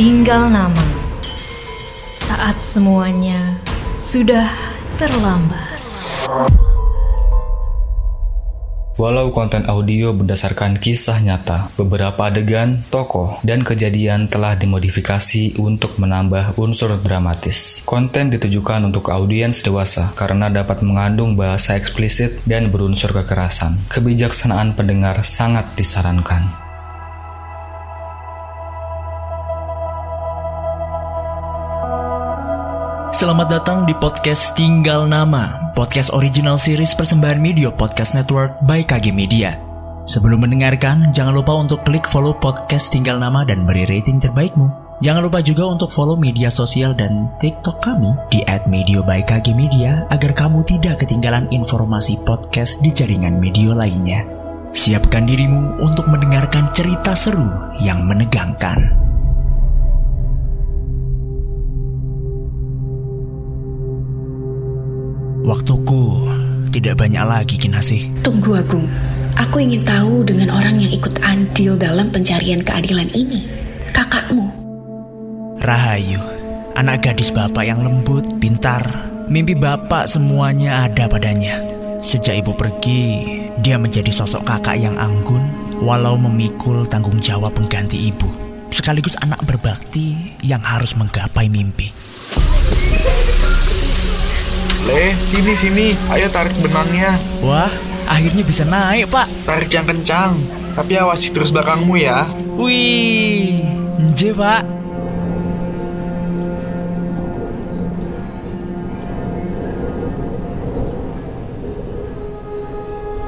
Tinggal nama. Saat semuanya sudah terlambat. Walau konten audio berdasarkan kisah nyata, beberapa adegan, tokoh, dan kejadian telah dimodifikasi untuk menambah unsur dramatis. Konten ditujukan untuk audiens dewasa karena dapat mengandung bahasa eksplisit dan berunsur kekerasan. Kebijaksanaan pendengar sangat disarankan. Selamat datang di podcast Tinggal Nama, podcast original series persembahan Media Podcast Network by KG Media. Sebelum mendengarkan, jangan lupa untuk klik follow podcast Tinggal Nama dan beri rating terbaikmu. Jangan lupa juga untuk follow media sosial dan TikTok kami di @media by KG Media agar kamu tidak ketinggalan informasi podcast di jaringan media lainnya. Siapkan dirimu untuk mendengarkan cerita seru yang menegangkan. Waktuku tidak banyak lagi, Kinasih. Tunggu, Agung. Aku ingin tahu dengan orang yang ikut andil dalam pencarian keadilan ini. Kakakmu. Rahayu, anak gadis bapak yang lembut, pintar. Mimpi bapak semuanya ada padanya. Sejak ibu pergi, dia menjadi sosok kakak yang anggun, walau memikul tanggung jawab pengganti ibu. Sekaligus anak berbakti yang harus menggapai mimpi. Le, sini sini, ayo tarik benangnya. Wah, akhirnya bisa naik, Pak. Tarik yang kencang, tapi awasi terus belakangmu ya. Wih, nje, Pak.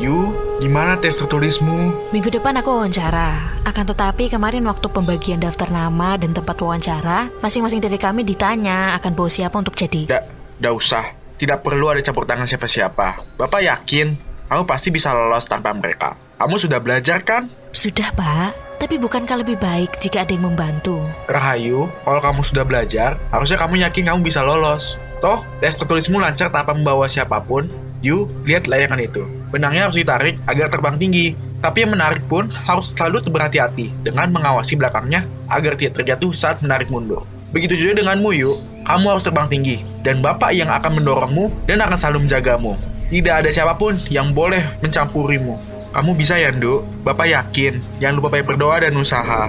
Yu, gimana tes tertulismu? Minggu depan aku wawancara. Akan tetapi kemarin waktu pembagian daftar nama dan tempat wawancara, masing-masing dari kami ditanya akan bawa siapa untuk jadi. Dak, dak usah. Tidak perlu ada campur tangan siapa-siapa. Bapak yakin kamu pasti bisa lolos tanpa mereka. Kamu sudah belajar kan? Sudah, Pak. Tapi bukankah lebih baik jika ada yang membantu? Rahayu, kalau kamu sudah belajar, harusnya kamu yakin kamu bisa lolos. Toh, tes tertulismu lancar tanpa membawa siapa pun. Yu, lihat layangan itu. Benangnya harus ditarik agar terbang tinggi. Tapi yang menarik pun harus selalu berhati-hati dengan mengawasi belakangnya agar tidak terjatuh saat menarik mundur. Begitu juga denganmu, Yu. Kamu harus terbang tinggi, dan Bapak yang akan mendorongmu dan akan selalu menjagamu. Tidak ada siapa pun yang boleh mencampurimu. Kamu bisa ya, Nduk? Bapak yakin. Jangan lupa banyak berdoa dan usaha.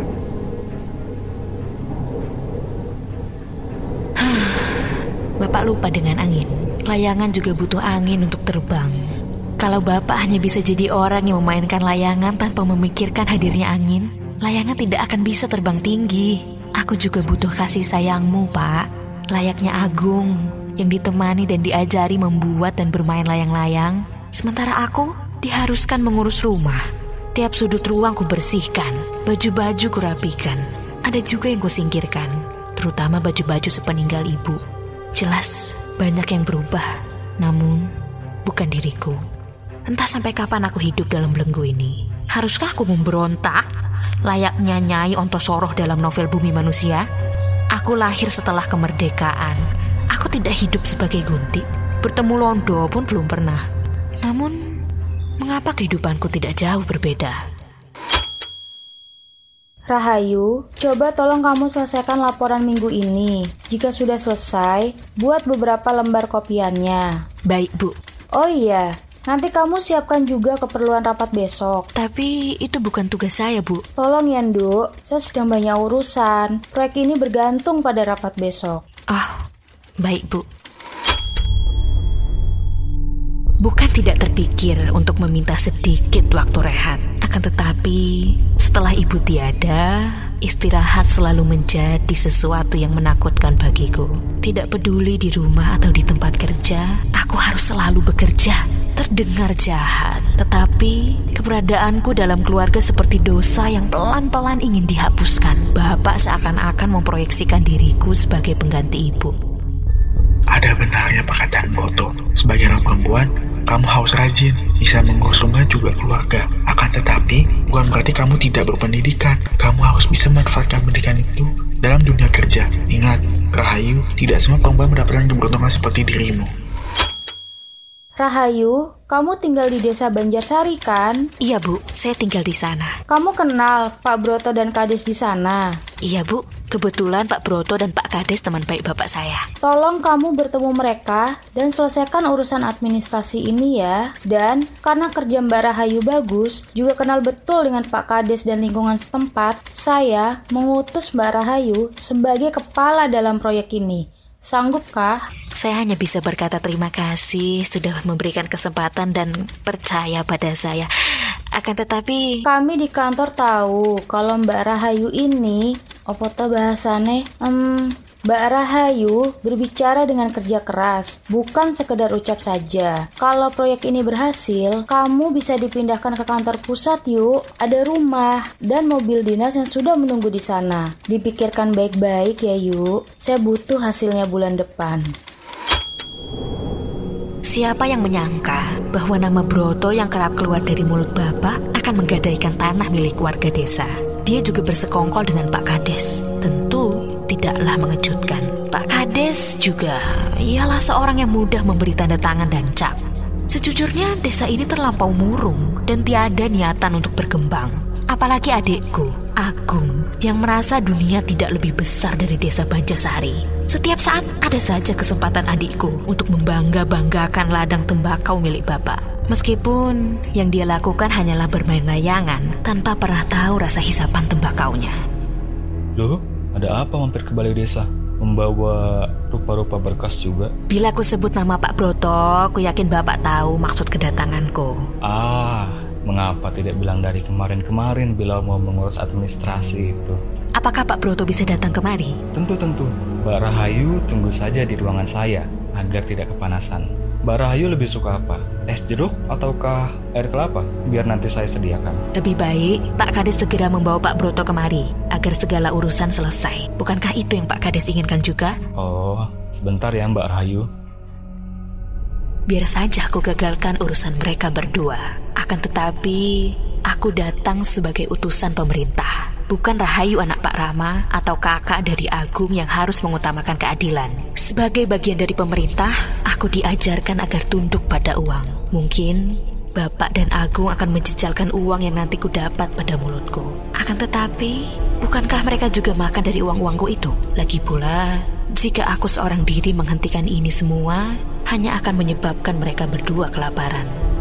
Bapak lupa dengan angin. Layangan juga butuh angin untuk terbang. Kalau Bapak hanya bisa jadi orang yang memainkan layangan tanpa memikirkan hadirnya angin, layangan tidak akan bisa terbang tinggi. Aku juga butuh kasih sayangmu, Pak. Layaknya Agung, yang ditemani dan diajari membuat dan bermain layang-layang. Sementara aku diharuskan mengurus rumah. Tiap sudut ruang ku bersihkan, baju-baju ku rapikan. Ada juga yang ku singkirkan, terutama baju-baju sepeninggal ibu. Jelas banyak yang berubah, namun bukan diriku. Entah sampai kapan aku hidup dalam belenggu ini. Haruskah aku memberontak layaknya Nyai Ontosoroh dalam novel Bumi Manusia? Aku lahir setelah kemerdekaan. Aku tidak hidup sebagai gundik. Bertemu Londo pun belum pernah. Namun, mengapa kehidupanku tidak jauh berbeda? Rahayu, coba tolong kamu selesaikan laporan minggu ini. Jika sudah selesai, buat beberapa lembar kopiannya. Baik, Bu. Oh iya, nanti kamu siapkan juga keperluan rapat besok. Tapi itu bukan tugas saya, Bu. Tolong ya, Nduk. Saya sedang banyak urusan. Proyek ini bergantung pada rapat besok. Ah, baik, Bu. Bukan tidak terpikir untuk meminta sedikit waktu rehat. Akan tetapi, setelah ibu tiada, istirahat selalu menjadi sesuatu yang menakutkan bagiku. Tidak peduli di rumah atau di tempat kerja, aku harus selalu bekerja. Terdengar jahat, tetapi keberadaanku dalam keluarga seperti dosa yang pelan-pelan ingin dihapuskan. Bapak seakan-akan memproyeksikan diriku sebagai pengganti ibu. Ada benarnya perkataan Boto. Sebagai anak perempuan, kamu harus rajin, bisa mengurus rumah juga keluarga. Akan tetapi, bukan berarti kamu tidak berpendidikan. Kamu harus bisa memanfaatkan pendidikan itu dalam dunia kerja. Ingat, Rahayu, tidak semua perempuan mendapatkan keberuntungan seperti dirimu. Rahayu, kamu tinggal di desa Banjarsari kan? Iya bu, saya tinggal di sana. Kamu kenal Pak Broto dan Kades di sana? Iya bu, kebetulan Pak Broto dan Pak Kades teman baik bapak saya. Tolong kamu bertemu mereka dan selesaikan urusan administrasi ini ya. Dan karena kerja Mbak Rahayu bagus, juga kenal betul dengan Pak Kades dan lingkungan setempat, saya mengutus Mbak Rahayu sebagai kepala dalam proyek ini. Sanggupkah? Saya hanya bisa berkata terima kasih sudah memberikan kesempatan dan percaya pada saya. Akan tetapi Kami di kantor tahu kalau Mbak Rahayu ini tuh bahasane? Hmm, Mbak Rahayu berbicara dengan kerja keras, bukan sekedar ucap saja. Kalau proyek ini berhasil, kamu bisa dipindahkan ke kantor pusat yuk. Ada rumah dan mobil dinas yang sudah menunggu di sana. Dipikirkan baik-baik ya yuk. Saya butuh hasilnya bulan depan. siapa yang menyangka bahwa nama Broto yang kerap keluar dari mulut bapak akan menggadaikan tanah milik warga desa. Dia juga bersekongkol dengan Pak Kades. Tentu tidaklah mengejutkan. Pak Kades juga ialah seorang yang mudah memberi tanda tangan dan cap. Sejujurnya desa ini terlampau murung dan tiada niatan untuk berkembang. Apalagi adikku, Agung, yang merasa dunia tidak lebih besar dari desa Banjasari. Setiap saat ada saja kesempatan adikku untuk membangga-banggakan ladang tembakau milik bapak. Meskipun yang dia lakukan hanyalah bermain layangan tanpa pernah tahu rasa hisapan tembakaunya. Loh, ada apa mampir ke balai desa? Membawa rupa-rupa berkas juga? Bila aku sebut nama Pak Broto, aku yakin bapak tahu maksud kedatanganku. Ah, mengapa tidak bilang dari kemarin-kemarin bila mau mengurus administrasi itu? Apakah Pak Broto bisa datang kemari? Tentu-tentu, Mbak Rahayu tunggu saja di ruangan saya agar tidak kepanasan. Mbak Rahayu lebih suka apa? Es jeruk ataukah air kelapa? Biar nanti saya sediakan. Lebih baik Pak Kades segera membawa Pak Broto kemari agar segala urusan selesai. Bukankah itu yang Pak Kades inginkan juga? Oh, sebentar ya Mbak Rahayu. Biar saja aku gagalkan urusan mereka berdua. Akan tetapi, aku datang sebagai utusan pemerintah. Bukan Rahayu anak Pak Rama atau kakak dari Agung yang harus mengutamakan keadilan. Sebagai bagian dari pemerintah, aku diajarkan agar tunduk pada uang. Mungkin Bapak dan Agung akan menjejalkan uang yang nanti ku dapat pada mulutku. Akan tetapi, bukankah mereka juga makan dari uang-uangku itu? Lagi pula, jika aku seorang diri menghentikan ini semua, hanya akan menyebabkan mereka berdua kelaparan.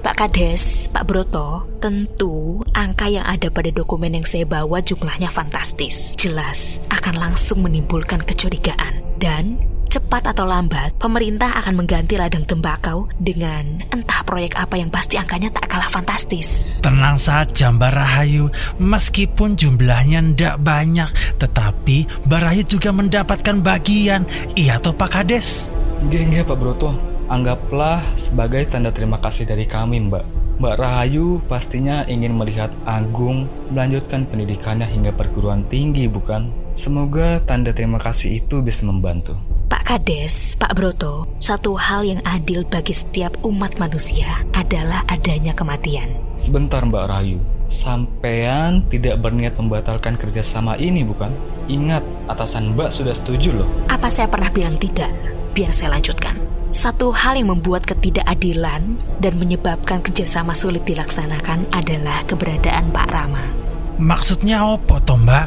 Pak Kades, Pak Broto, tentu angka yang ada pada dokumen yang saya bawa jumlahnya fantastis. Jelas akan langsung menimbulkan kecurigaan. Dan cepat atau lambat, pemerintah akan mengganti ladang tembakau dengan entah proyek apa yang pasti angkanya tak kalah fantastis. Tenang saja Mbak Rahayu, meskipun jumlahnya ndak banyak, tetapi Mbak Rahayu juga mendapatkan bagian. Iya toh Pak Kades? Geng Pak Broto, anggaplah sebagai tanda terima kasih dari kami Mbak. Mbak Rahayu pastinya ingin melihat Agung melanjutkan pendidikannya hingga perguruan tinggi bukan? Semoga tanda terima kasih itu bisa membantu. Pak Kades, Pak Broto, satu hal yang adil bagi setiap umat manusia adalah adanya kematian. Sebentar Mbak Rahayu, sampean tidak berniat membatalkan kerjasama ini bukan? Ingat, atasan Mbak sudah setuju loh. Apa saya pernah bilang tidak? Biar saya lanjutkan. Satu hal yang membuat ketidakadilan dan menyebabkan kerjasama sulit dilaksanakan adalah keberadaan Pak Rama. Maksudnya apa toh Mbak?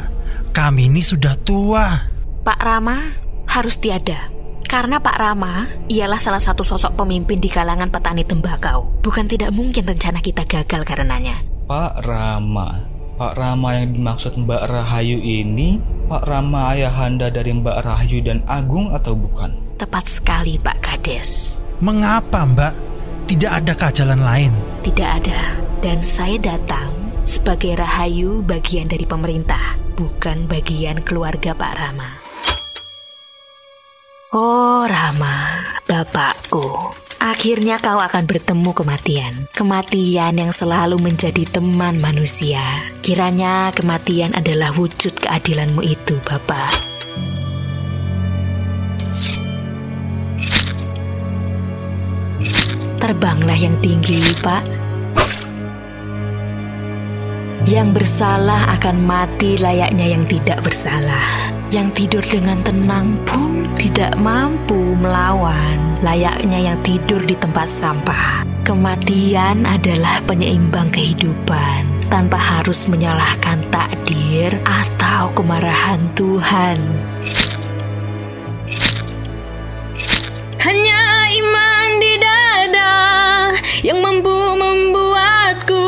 Kami ini sudah tua. Pak Rama harus tiada. Karena Pak Rama ialah salah satu sosok pemimpin di kalangan petani tembakau. Bukan tidak mungkin rencana kita gagal karenanya. Pak Rama. Pak Rama yang dimaksud Mbak Rahayu ini Pak Rama ayahanda dari Mbak Rahayu dan Agung atau bukan? Tepat sekali Pak Kades. Mengapa Mbak? Tidak adakah jalan lain? Tidak ada. Dan saya datang sebagai Rahayu bagian dari pemerintah, bukan bagian keluarga Pak Rama. Oh Rama, bapakku. Akhirnya kau akan bertemu kematian. Kematian yang selalu menjadi teman manusia. Kiranya kematian adalah wujud keadilanmu itu, Bapak. Terbanglah yang tinggi, Pak. Yang bersalah akan mati layaknya yang tidak bersalah. Yang tidur dengan tenang pun tidak mampu melawan layaknya yang tidur di tempat sampah. Kematian adalah penyeimbang kehidupan tanpa harus menyalahkan takdir atau kemarahan Tuhan. Yang mampu membuatku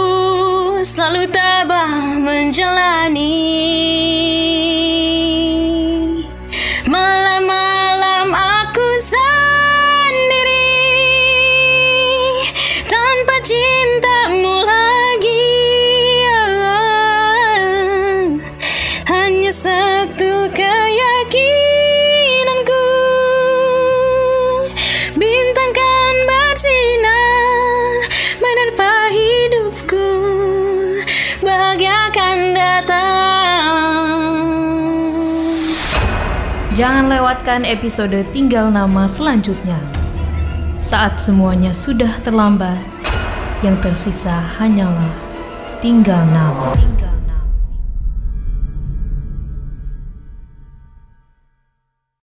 selalu tabah menjalani. Jangan lewatkan episode Tinggal Nama selanjutnya. Saat semuanya sudah terlambat, yang tersisa hanyalah tinggal nama. Tinggal